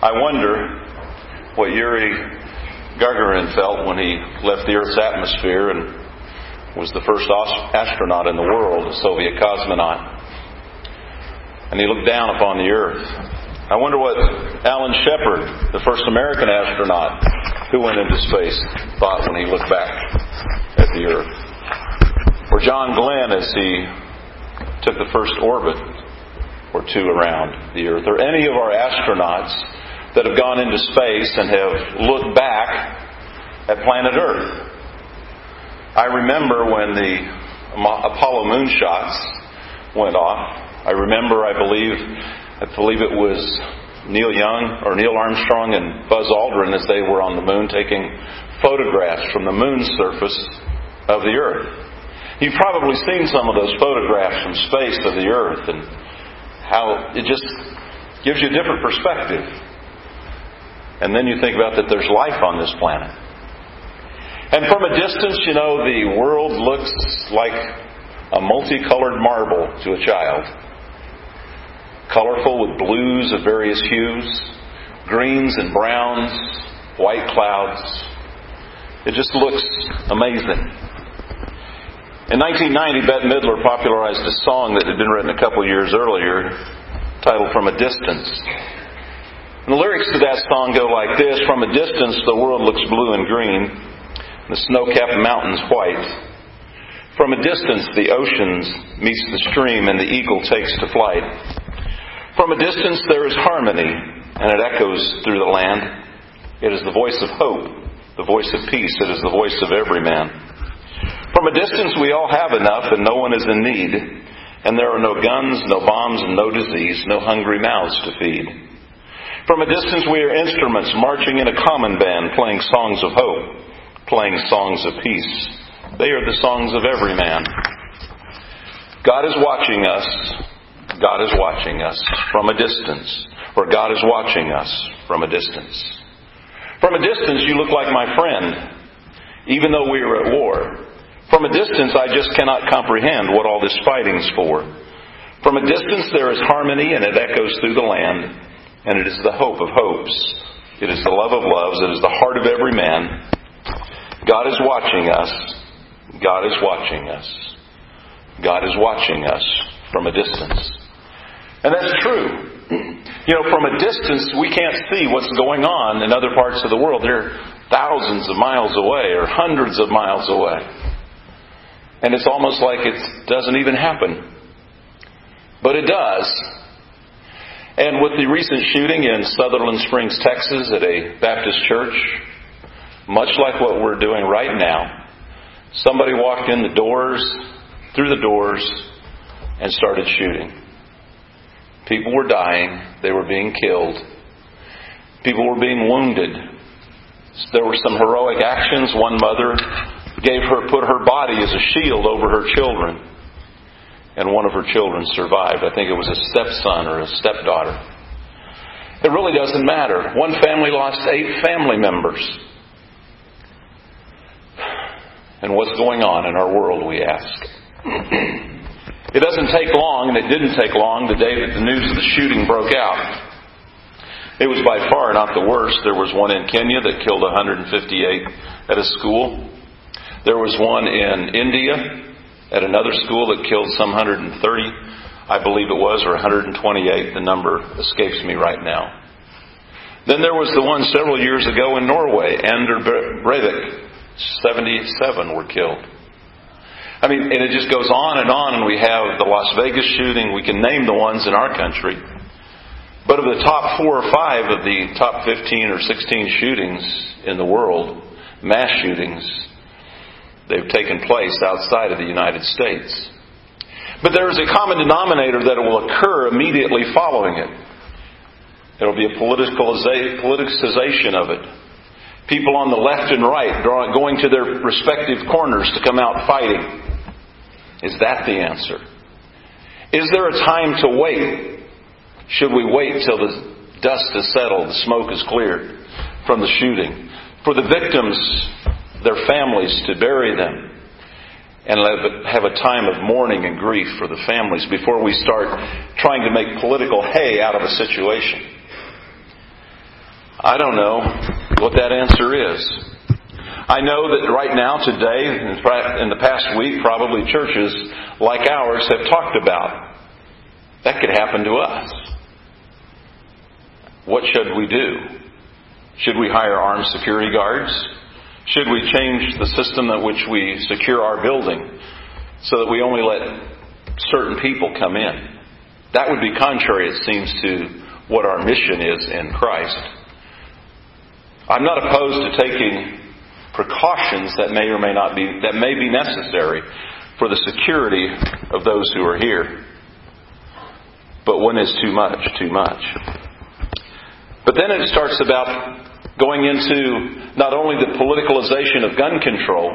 I wonder what Yuri Gagarin felt when he left the Earth's atmosphere and was the first astronaut in the world, a Soviet cosmonaut. And he looked down upon the Earth. I wonder what Alan Shepard, the first American astronaut who went into space, thought when he looked back at the Earth. Or John Glenn as he took the first orbit or two around the Earth. Or any of our astronauts that have gone into space and have looked back at planet Earth. I remember when the Apollo moonshots went off. I remember, I believe, I believe it was Neil Young or Neil Armstrong and Buzz Aldrin as they were on the moon taking photographs from the moon's surface of the Earth. You've probably seen some of those photographs from space of the Earth and how it just gives you a different perspective. And then you think about that there's life on this planet. And from a distance, you know, the world looks like a multicolored marble to a child. Colorful with blues of various hues, greens and browns, white clouds. It just looks amazing. In 1990, Bette Midler popularized a song that had been written a couple years earlier titled From a Distance. And the lyrics to that song go like this From a distance, the world looks blue and green, the snow capped mountains white. From a distance, the oceans meets the stream, and the eagle takes to flight. From a distance, there is harmony, and it echoes through the land. It is the voice of hope, the voice of peace. It is the voice of every man. From a distance, we all have enough, and no one is in need. And there are no guns, no bombs, and no disease, no hungry mouths to feed. From a distance, we are instruments marching in a common band, playing songs of hope, playing songs of peace. They are the songs of every man. God is watching us. God is watching us from a distance, or God is watching us from a distance. From a distance, you look like my friend, even though we are at war. From a distance, I just cannot comprehend what all this fighting's for. From a distance, there is harmony and it echoes through the land and it is the hope of hopes. It is the love of loves. It is the heart of every man. God is watching us. God is watching us. God is watching us from a distance. And that's true. You know, from a distance, we can't see what's going on in other parts of the world. They're thousands of miles away or hundreds of miles away. And it's almost like it doesn't even happen. But it does. And with the recent shooting in Sutherland Springs, Texas, at a Baptist church, much like what we're doing right now, somebody walked in the doors, through the doors, and started shooting. People were dying, they were being killed, people were being wounded. There were some heroic actions. One mother gave her, put her body as a shield over her children and one of her children survived. I think it was a stepson or a stepdaughter. It really doesn't matter. One family lost eight family members. And what's going on in our world, we ask. it doesn't take long, and it didn't take long the day that the news of the shooting broke out. It was by far not the worst. There was one in Kenya that killed 158 at a school. There was one in India at another school that killed some 130, I believe it was, or 128. The number escapes me right now. Then there was the one several years ago in Norway, Ander Breivik. 77 were killed. I mean, and it just goes on and on, and we have the Las Vegas shooting. We can name the ones in our country. But of the top four or five of the top 15 or 16 shootings in the world, mass shootings, They've taken place outside of the United States. But there is a common denominator that will occur immediately following it. There will be a politicization of it. People on the left and right going to their respective corners to come out fighting. Is that the answer? Is there a time to wait? Should we wait till the dust has settled, the smoke is cleared from the shooting? For the victims their families to bury them and have a time of mourning and grief for the families before we start trying to make political hay out of a situation. I don't know what that answer is. I know that right now, today, in the past week, probably churches like ours have talked about that could happen to us. What should we do? Should we hire armed security guards? Should we change the system at which we secure our building so that we only let certain people come in? That would be contrary, it seems, to what our mission is in Christ. I'm not opposed to taking precautions that may or may not be that may be necessary for the security of those who are here. But when is too much, too much. But then it starts about going into not only the politicalization of gun control,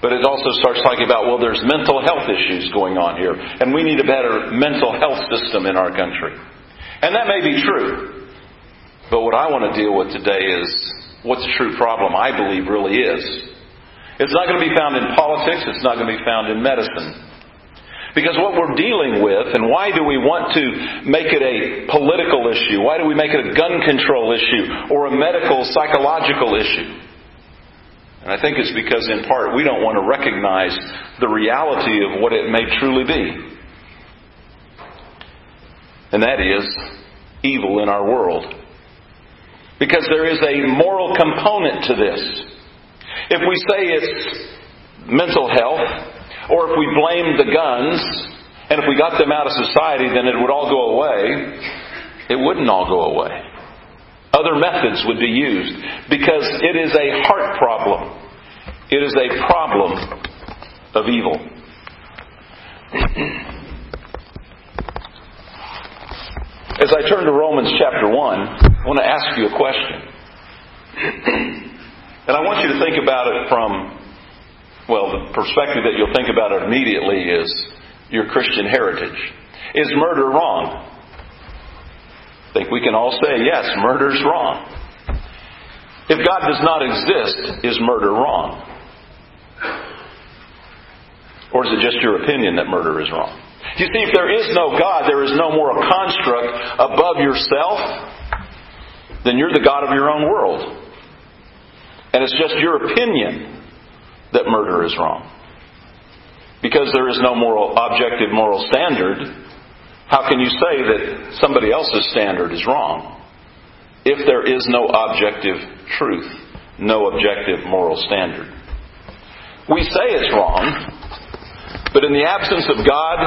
but it also starts talking about, well, there's mental health issues going on here, and we need a better mental health system in our country. And that may be true. But what I want to deal with today is what the true problem I believe really is. It's not going to be found in politics, it's not going to be found in medicine. Because what we're dealing with, and why do we want to make it a political issue? Why do we make it a gun control issue or a medical, psychological issue? And I think it's because, in part, we don't want to recognize the reality of what it may truly be. And that is evil in our world. Because there is a moral component to this. If we say it's mental health, or if we blamed the guns, and if we got them out of society, then it would all go away. It wouldn't all go away. Other methods would be used because it is a heart problem. It is a problem of evil. As I turn to Romans chapter 1, I want to ask you a question. and I want you to think about it from, well, the perspective that you'll think about it immediately is your Christian heritage. Is murder wrong? I think we can all say, yes, murder's wrong. If God does not exist, is murder wrong? Or is it just your opinion that murder is wrong? You see, if there is no God, there is no moral construct above yourself then you're the God of your own world. And it's just your opinion that murder is wrong. Because there is no moral, objective moral standard, how can you say that somebody else's standard is wrong? If there is no objective truth, no objective moral standard. We say it's wrong, but in the absence of God,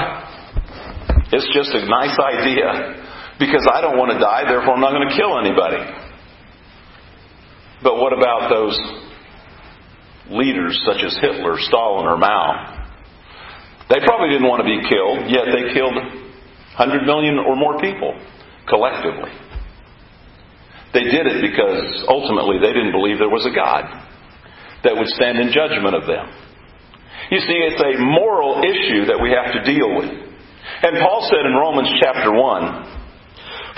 it's just a nice idea because I don't want to die, therefore I'm not going to kill anybody. But what about those leaders such as Hitler, Stalin, or Mao? They probably didn't want to be killed, yet they killed 100 million or more people collectively. They did it because ultimately they didn't believe there was a God that would stand in judgment of them. You see, it's a moral issue that we have to deal with. And Paul said in Romans chapter 1,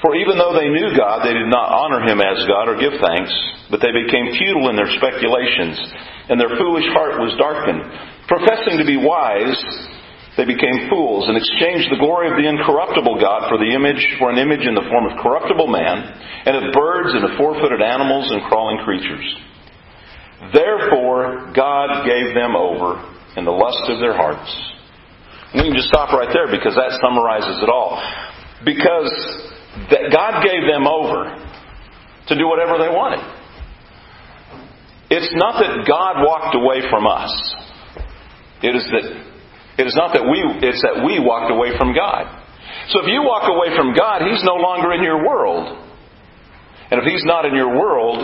For even though they knew God, they did not honor him as God or give thanks but they became futile in their speculations, and their foolish heart was darkened. Professing to be wise, they became fools and exchanged the glory of the incorruptible God for the image for an image in the form of corruptible man, and of birds and of four-footed animals and crawling creatures. Therefore God gave them over in the lust of their hearts. we can just stop right there because that summarizes it all. Because God gave them over to do whatever they wanted. It's not that God walked away from us. It is that it is not that we it's that we walked away from God. So if you walk away from God, He's no longer in your world. And if He's not in your world,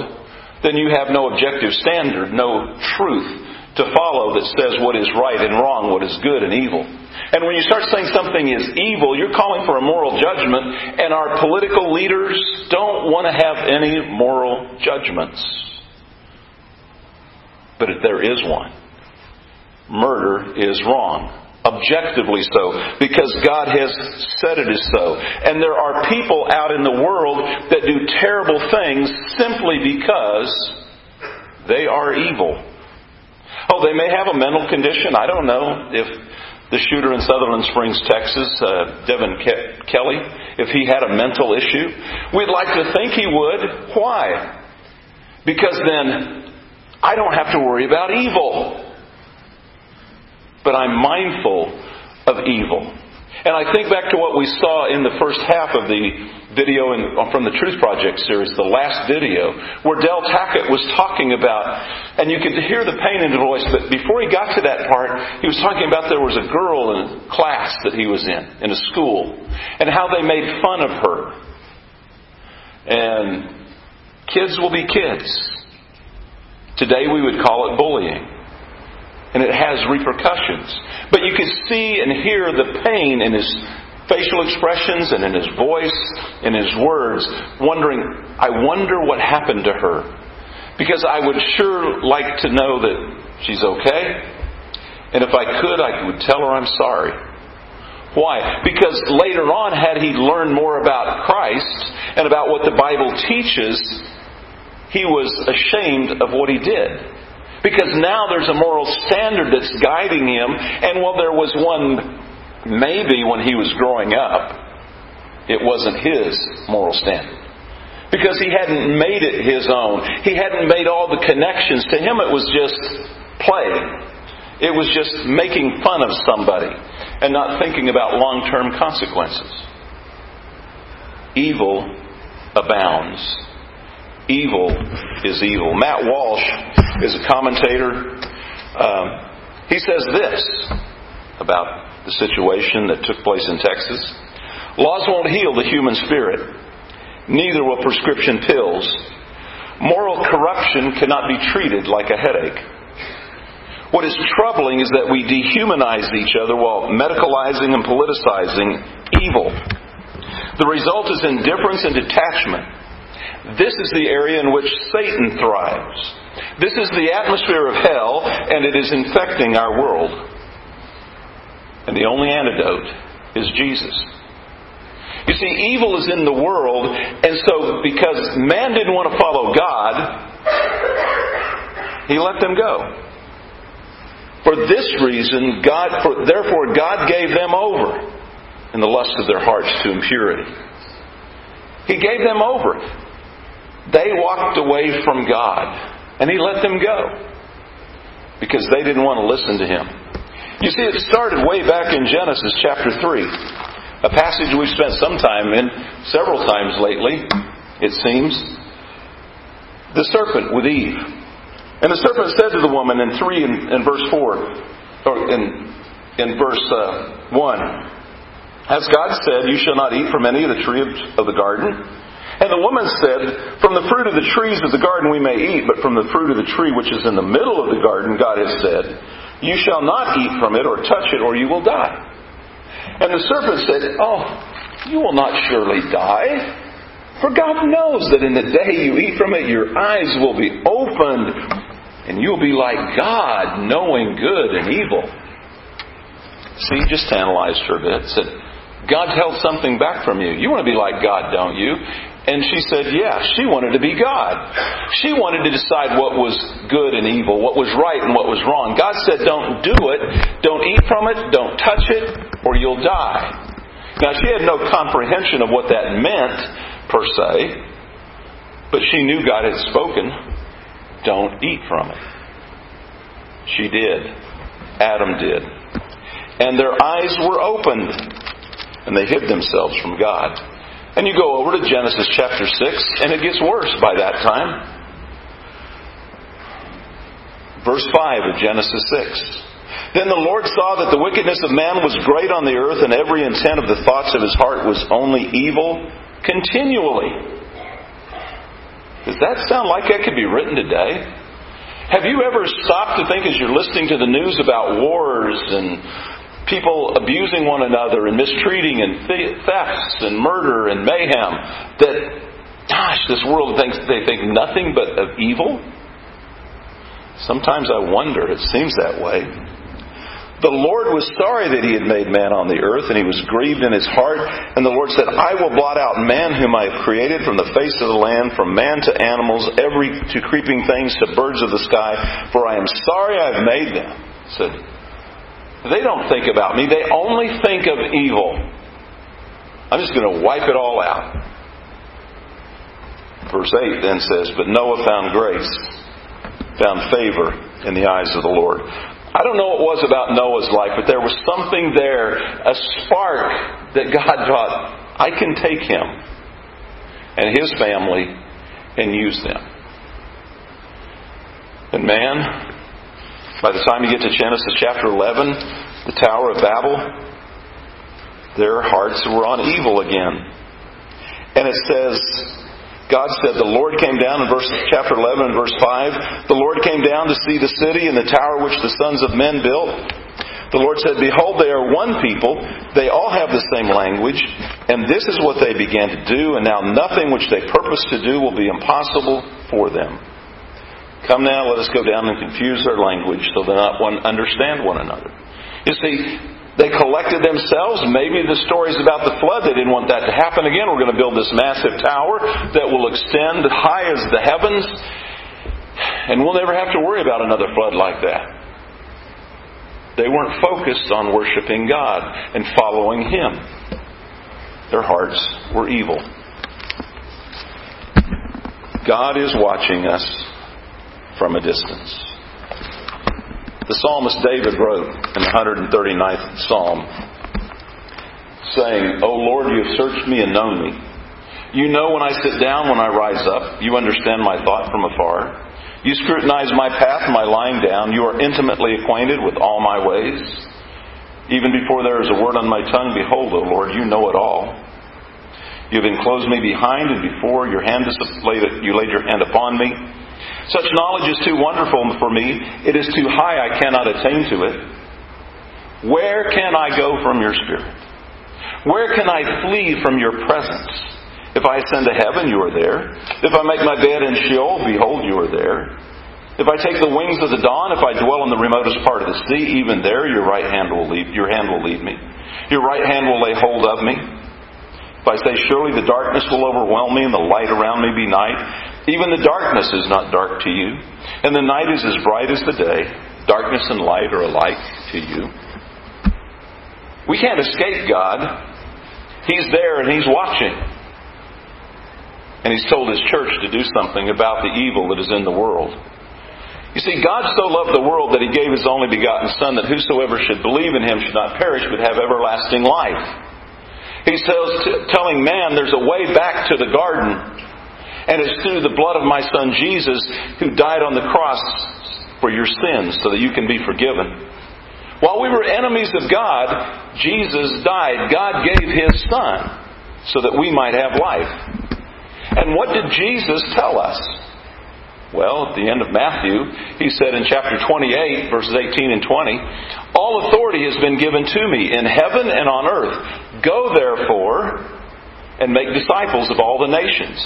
then you have no objective standard, no truth to follow that says what is right and wrong, what is good and evil. And when you start saying something is evil, you're calling for a moral judgment, and our political leaders don't want to have any moral judgments. But there is one, murder is wrong. Objectively so, because God has said it is so. And there are people out in the world that do terrible things simply because they are evil. Oh, they may have a mental condition. I don't know if the shooter in Sutherland Springs, Texas, uh, Devin Ke- Kelley, if he had a mental issue. We'd like to think he would. Why? Because then I don't have to worry about evil. But I'm mindful of evil. And I think back to what we saw in the first half of the video in, uh, from the Truth Project series, the last video, where Del Tackett was talking about, and you could hear the pain in his voice, but before he got to that part, he was talking about there was a girl in a class that he was in, in a school, and how they made fun of her. And kids will be kids. Today we would call it bullying and it has repercussions. But you could see and hear the pain in his facial expressions and in his voice, in his words, wondering, I wonder what happened to her. Because I would sure like to know that she's okay. And if I could, I would tell her I'm sorry. Why? Because later on, had he learned more about Christ and about what the Bible teaches, he was ashamed of what he did. Because now there's a moral standard that's guiding him. And while there was one, maybe when he was growing up, it wasn't his moral standard. Because he hadn't made it his own. He hadn't made all the connections. To him, it was just play. It was just making fun of somebody and not thinking about long term consequences. Evil abounds evil is evil. Matt Walsh is a commentator. Um, he says this about the situation that took place in Texas Laws won't heal the human spirit, neither will prescription pills. Moral corruption cannot be treated like a headache. What is troubling is that we dehumanize each other while medicalizing and politicizing evil. The result is indifference and detachment this is the area in which Satan thrives. This is the atmosphere of hell, and it is infecting our world. And the only antidote is Jesus. You see, evil is in the world, and so because man didn't want to follow God, he let them go. For this reason, God, for, therefore, God gave them over in the lust of their hearts to impurity. He gave them over. They walked away from God, and He let them go because they didn't want to listen to Him. You see, it started way back in Genesis chapter 3, a passage we've spent some time in, several times lately, it seems. The serpent with Eve. And the serpent said to the woman in 3 and, in verse 4, or in, in verse uh, 1, Has God said, You shall not eat from any of the tree of the garden? And the woman said, From the fruit of the trees of the garden we may eat, but from the fruit of the tree which is in the middle of the garden, God has said, You shall not eat from it or touch it, or you will die. And the serpent said, Oh, you will not surely die. For God knows that in the day you eat from it, your eyes will be opened, and you'll be like God, knowing good and evil. See, just analyzed for a bit. Said, God held something back from you. You want to be like God, don't you? And she said, yeah, she wanted to be God. She wanted to decide what was good and evil, what was right and what was wrong. God said, don't do it, don't eat from it, don't touch it, or you'll die. Now, she had no comprehension of what that meant, per se, but she knew God had spoken, don't eat from it. She did. Adam did. And their eyes were opened, and they hid themselves from God. And you go over to Genesis chapter 6, and it gets worse by that time. Verse 5 of Genesis 6. Then the Lord saw that the wickedness of man was great on the earth, and every intent of the thoughts of his heart was only evil continually. Does that sound like that could be written today? Have you ever stopped to think as you're listening to the news about wars and people abusing one another and mistreating and thefts and murder and mayhem that gosh this world thinks they think nothing but of evil sometimes i wonder it seems that way The Lord was sorry that he had made man on the earth, and he was grieved in his heart. And the Lord said, I will blot out man whom I have created from the face of the land, from man to animals, every to creeping things, to birds of the sky, for I am sorry I have made them. Said, they don't think about me, they only think of evil. I'm just going to wipe it all out. Verse 8 then says, But Noah found grace, found favor in the eyes of the Lord. I don't know what it was about Noah's life, but there was something there, a spark that God thought, I can take him and his family and use them. And man, by the time you get to Genesis chapter 11, the Tower of Babel, their hearts were on evil again. And it says, God said, the Lord came down in verse, chapter 11 and verse 5. The Lord came down to see the city and the tower which the sons of men built. The Lord said, Behold, they are one people. They all have the same language. And this is what they began to do. And now nothing which they purpose to do will be impossible for them. Come now, let us go down and confuse their language so that not one understand one another. You see, they collected themselves. Maybe the stories about the flood, they didn't want that to happen again. We're going to build this massive tower that will extend high as the heavens. And we'll never have to worry about another flood like that. They weren't focused on worshiping God and following Him. Their hearts were evil. God is watching us from a distance. The psalmist David wrote in the 139th Psalm, saying, O Lord, you have searched me and known me. You know when I sit down, when I rise up. You understand my thought from afar. You scrutinize my path and my lying down. You are intimately acquainted with all my ways. Even before there is a word on my tongue, behold, O Lord, you know it all. You have enclosed me behind and before your hand is laid, you laid your hand upon me. Such knowledge is too wonderful for me. It is too high, I cannot attain to it. Where can I go from your Spirit? Where can I flee from your presence? If I ascend to heaven, you are there. If I make my bed in Sheol, behold, you are there. If I take the wings of the dawn, if I dwell in the remotest part of the sea, even there your right hand will lead, your hand will lead me. Your right hand will lay hold of me. If I say, surely the darkness will overwhelm me and the light around me be night, even the darkness is not dark to you, and the night is as bright as the day. Darkness and light are alike to you. We can't escape God. He's there and He's watching. And He's told His church to do something about the evil that is in the world. You see, God so loved the world that He gave His only begotten Son that whosoever should believe in Him should not perish but have everlasting life. He's telling man there's a way back to the garden and it's through the blood of my son Jesus who died on the cross for your sins so that you can be forgiven. While we were enemies of God, Jesus died. God gave His Son so that we might have life. And what did Jesus tell us? Well, at the end of Matthew, he said in chapter 28, verses 18 and 20, All authority has been given to me in heaven and on earth. Go therefore and make disciples of all the nations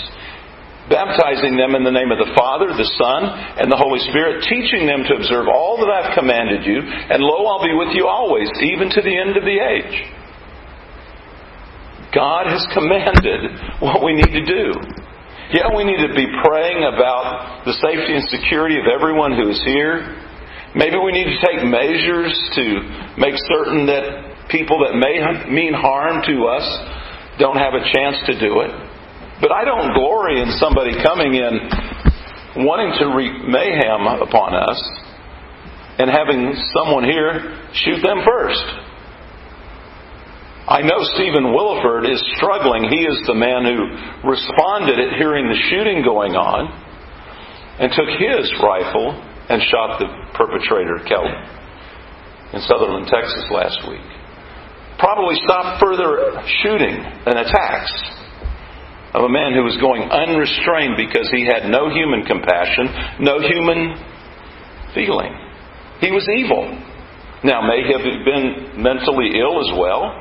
baptizing them in the name of the Father, the Son, and the Holy Spirit, teaching them to observe all that I've commanded you, and lo, I'll be with you always, even to the end of the age. God has commanded what we need to do. Yeah, we need to be praying about the safety and security of everyone who is here. Maybe we need to take measures to make certain that people that may mean harm to us don't have a chance to do it. But I don't glory in somebody coming in wanting to wreak mayhem upon us and having someone here shoot them first. I know Stephen Williford is struggling. He is the man who responded at hearing the shooting going on and took his rifle and shot the perpetrator killed in Sutherland, Texas last week. Probably stopped further shooting and attacks of a man who was going unrestrained because he had no human compassion, no human feeling. He was evil. Now, may have been mentally ill as well?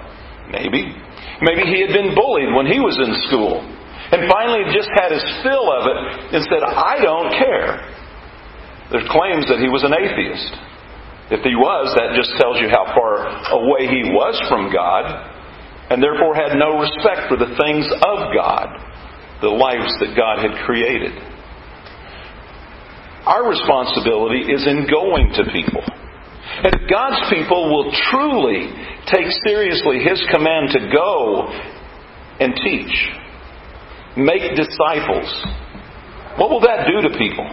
Maybe. Maybe he had been bullied when he was in school and finally just had his fill of it and said, I don't care. There's claims that he was an atheist. If he was, that just tells you how far away he was from God, and therefore had no respect for the things of God, the lives that God had created. Our responsibility is in going to people. And if God's people will truly take seriously His command to go and teach, make disciples, what will that do to people?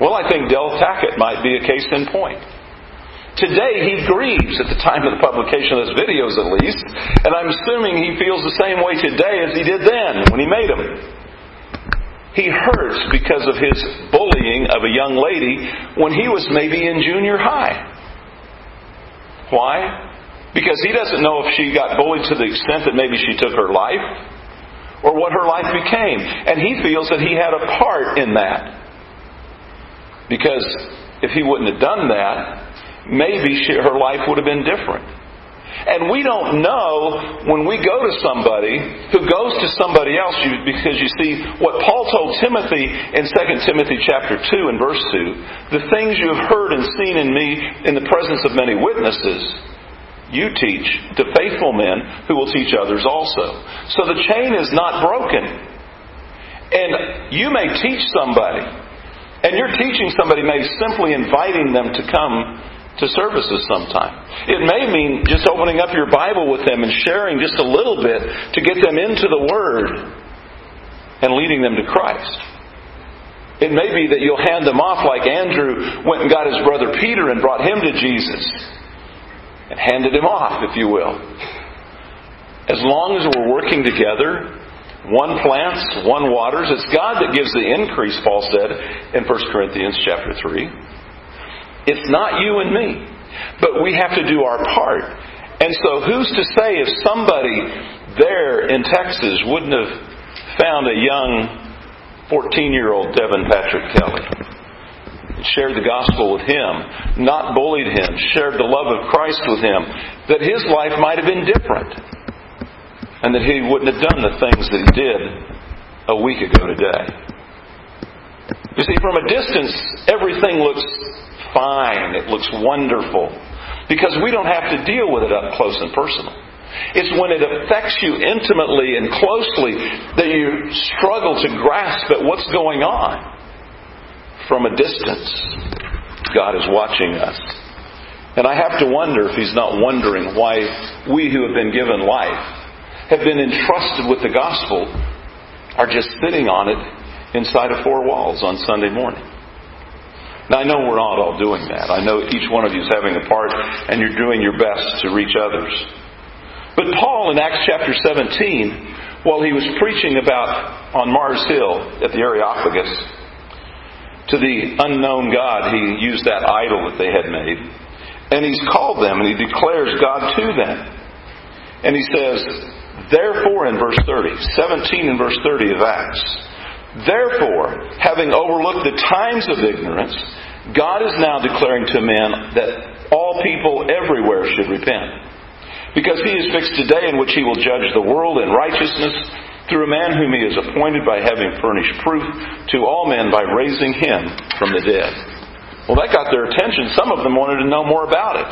Well, I think Del Tackett might be a case in point. Today he grieves at the time of the publication of those videos at least, and I'm assuming he feels the same way today as he did then when he made them. He hurts because of his bullying of a young lady when he was maybe in junior high. Why? Because he doesn't know if she got bullied to the extent that maybe she took her life or what her life became. And he feels that he had a part in that. Because if he wouldn't have done that, maybe she, her life would have been different. And we don't know when we go to somebody who goes to somebody else because you see what Paul told Timothy in 2 Timothy chapter 2 and verse 2, the things you have heard and seen in me in the presence of many witnesses, you teach to faithful men who will teach others also. So the chain is not broken. And you may teach somebody and you're teaching somebody may simply inviting them to come to services sometime. It may mean just opening up your Bible with them and sharing just a little bit to get them into the Word and leading them to Christ. It may be that you'll hand them off like Andrew went and got his brother Peter and brought him to Jesus and handed him off, if you will. As long as we're working together, one plants, one waters. It's God that gives the increase, Paul said in 1 Corinthians chapter 3. It's not you and me. But we have to do our part. And so who's to say if somebody there in Texas wouldn't have found a young 14 year old Devin Patrick Kelley? Shared the gospel with him, not bullied him, shared the love of Christ with him, that his life might have been different and that he wouldn't have done the things that he did a week ago today. You see, from a distance, everything looks fine. It looks wonderful. Because we don't have to deal with it up close and personal. It's when it affects you intimately and closely that you struggle to grasp at what's going on. From a distance, God is watching us. And I have to wonder if He's not wondering why we who have been given life have been entrusted with the gospel are just sitting on it inside of four walls on Sunday morning. Now, I know we're not all doing that. I know each one of you is having a part and you're doing your best to reach others. But Paul in Acts chapter 17, while he was preaching about on Mars Hill at the Areopagus, to the unknown God, he used that idol that they had made. And he's called them and he declares God to them. And he says, Therefore, in verse 30, 17 and verse 30 of Acts, therefore, having overlooked the times of ignorance, God is now declaring to men that all people everywhere should repent. Because he has fixed a day in which he will judge the world in righteousness through a man whom he has appointed by having furnished proof to all men by raising him from the dead. Well, that got their attention. Some of them wanted to know more about it.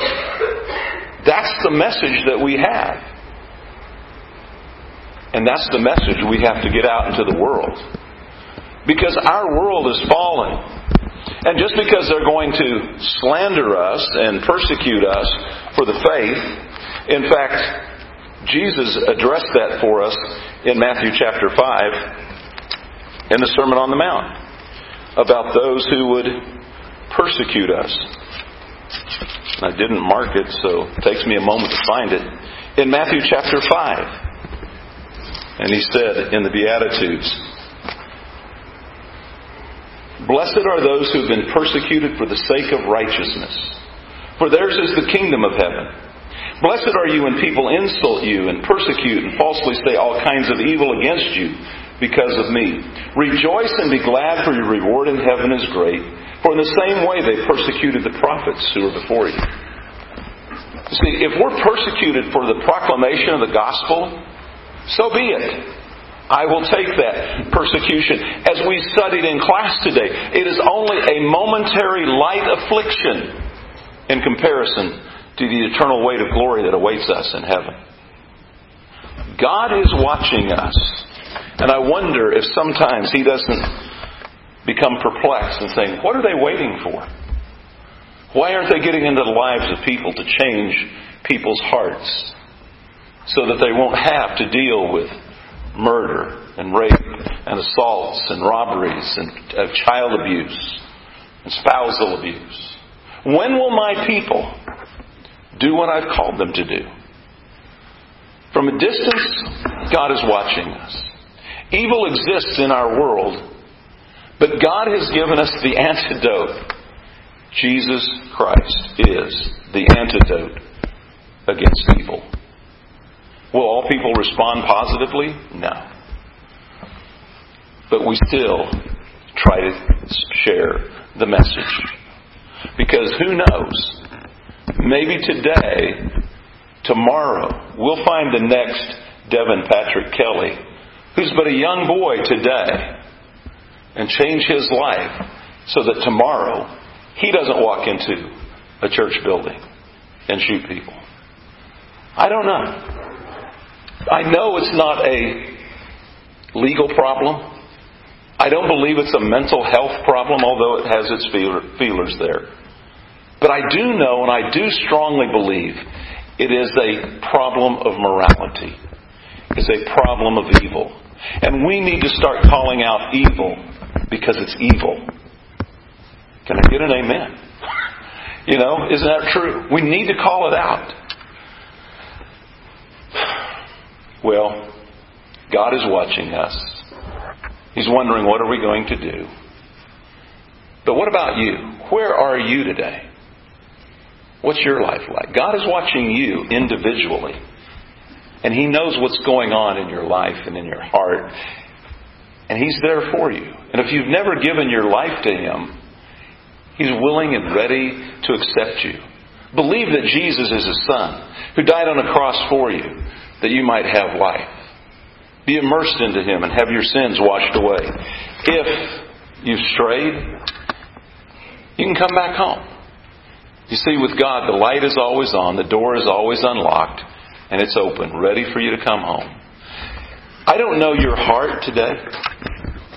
That's the message that we have. And that's the message we have to get out into the world. Because our world is fallen. And just because they're going to slander us and persecute us for the faith, in fact, Jesus addressed that for us in Matthew chapter 5 in the Sermon on the Mount about those who would persecute us. I didn't mark it, so it takes me a moment to find it. In Matthew chapter 5, and he said in the Beatitudes, Blessed are those who have been persecuted for the sake of righteousness, for theirs is the kingdom of heaven. Blessed are you when people insult you and persecute and falsely say all kinds of evil against you because of me. Rejoice and be glad, for your reward in heaven is great. For in the same way they persecuted the prophets who were before you. See, if we're persecuted for the proclamation of the gospel, so be it. I will take that persecution. As we studied in class today, it is only a momentary light affliction in comparison to the eternal weight of glory that awaits us in heaven. God is watching us. And I wonder if sometimes He doesn't become perplexed and saying, What are they waiting for? Why aren't they getting into the lives of people to change people's hearts so that they won't have to deal with murder and rape and assaults and robberies and uh, child abuse and spousal abuse? When will my people do what I've called them to do? From a distance, God is watching us. Evil exists in our world, but God has given us the antidote. Jesus Christ is the antidote against evil. Will all people respond positively? No. But we still try to share the message. Because who knows? Maybe today, tomorrow, we'll find the next Devin Patrick Kelley, who's but a young boy today, and change his life so that tomorrow he doesn't walk into a church building and shoot people. I don't know. I know it's not a legal problem. I don't believe it's a mental health problem, although it has its feelers there. But I do know and I do strongly believe it is a problem of morality. It's a problem of evil. And we need to start calling out evil because it's evil. Can I get an amen? You know, isn't that true? We need to call it out. Well, God is watching us. He's wondering, what are we going to do? But what about you? Where are you today? What's your life like? God is watching you individually. And He knows what's going on in your life and in your heart. And He's there for you. And if you've never given your life to Him, He's willing and ready to accept you. Believe that Jesus is His Son, who died on a cross for you, that you might have life. Be immersed into Him and have your sins washed away. If you've strayed, you can come back home. You see, with God, the light is always on, the door is always unlocked, and it's open, ready for you to come home. I don't know your heart today,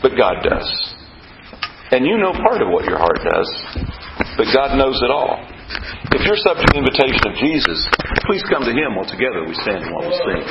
but God does. And you know part of what your heart does, but God knows it all. If you're subject to the invitation of Jesus, please come to Him while together we stand and while we sing.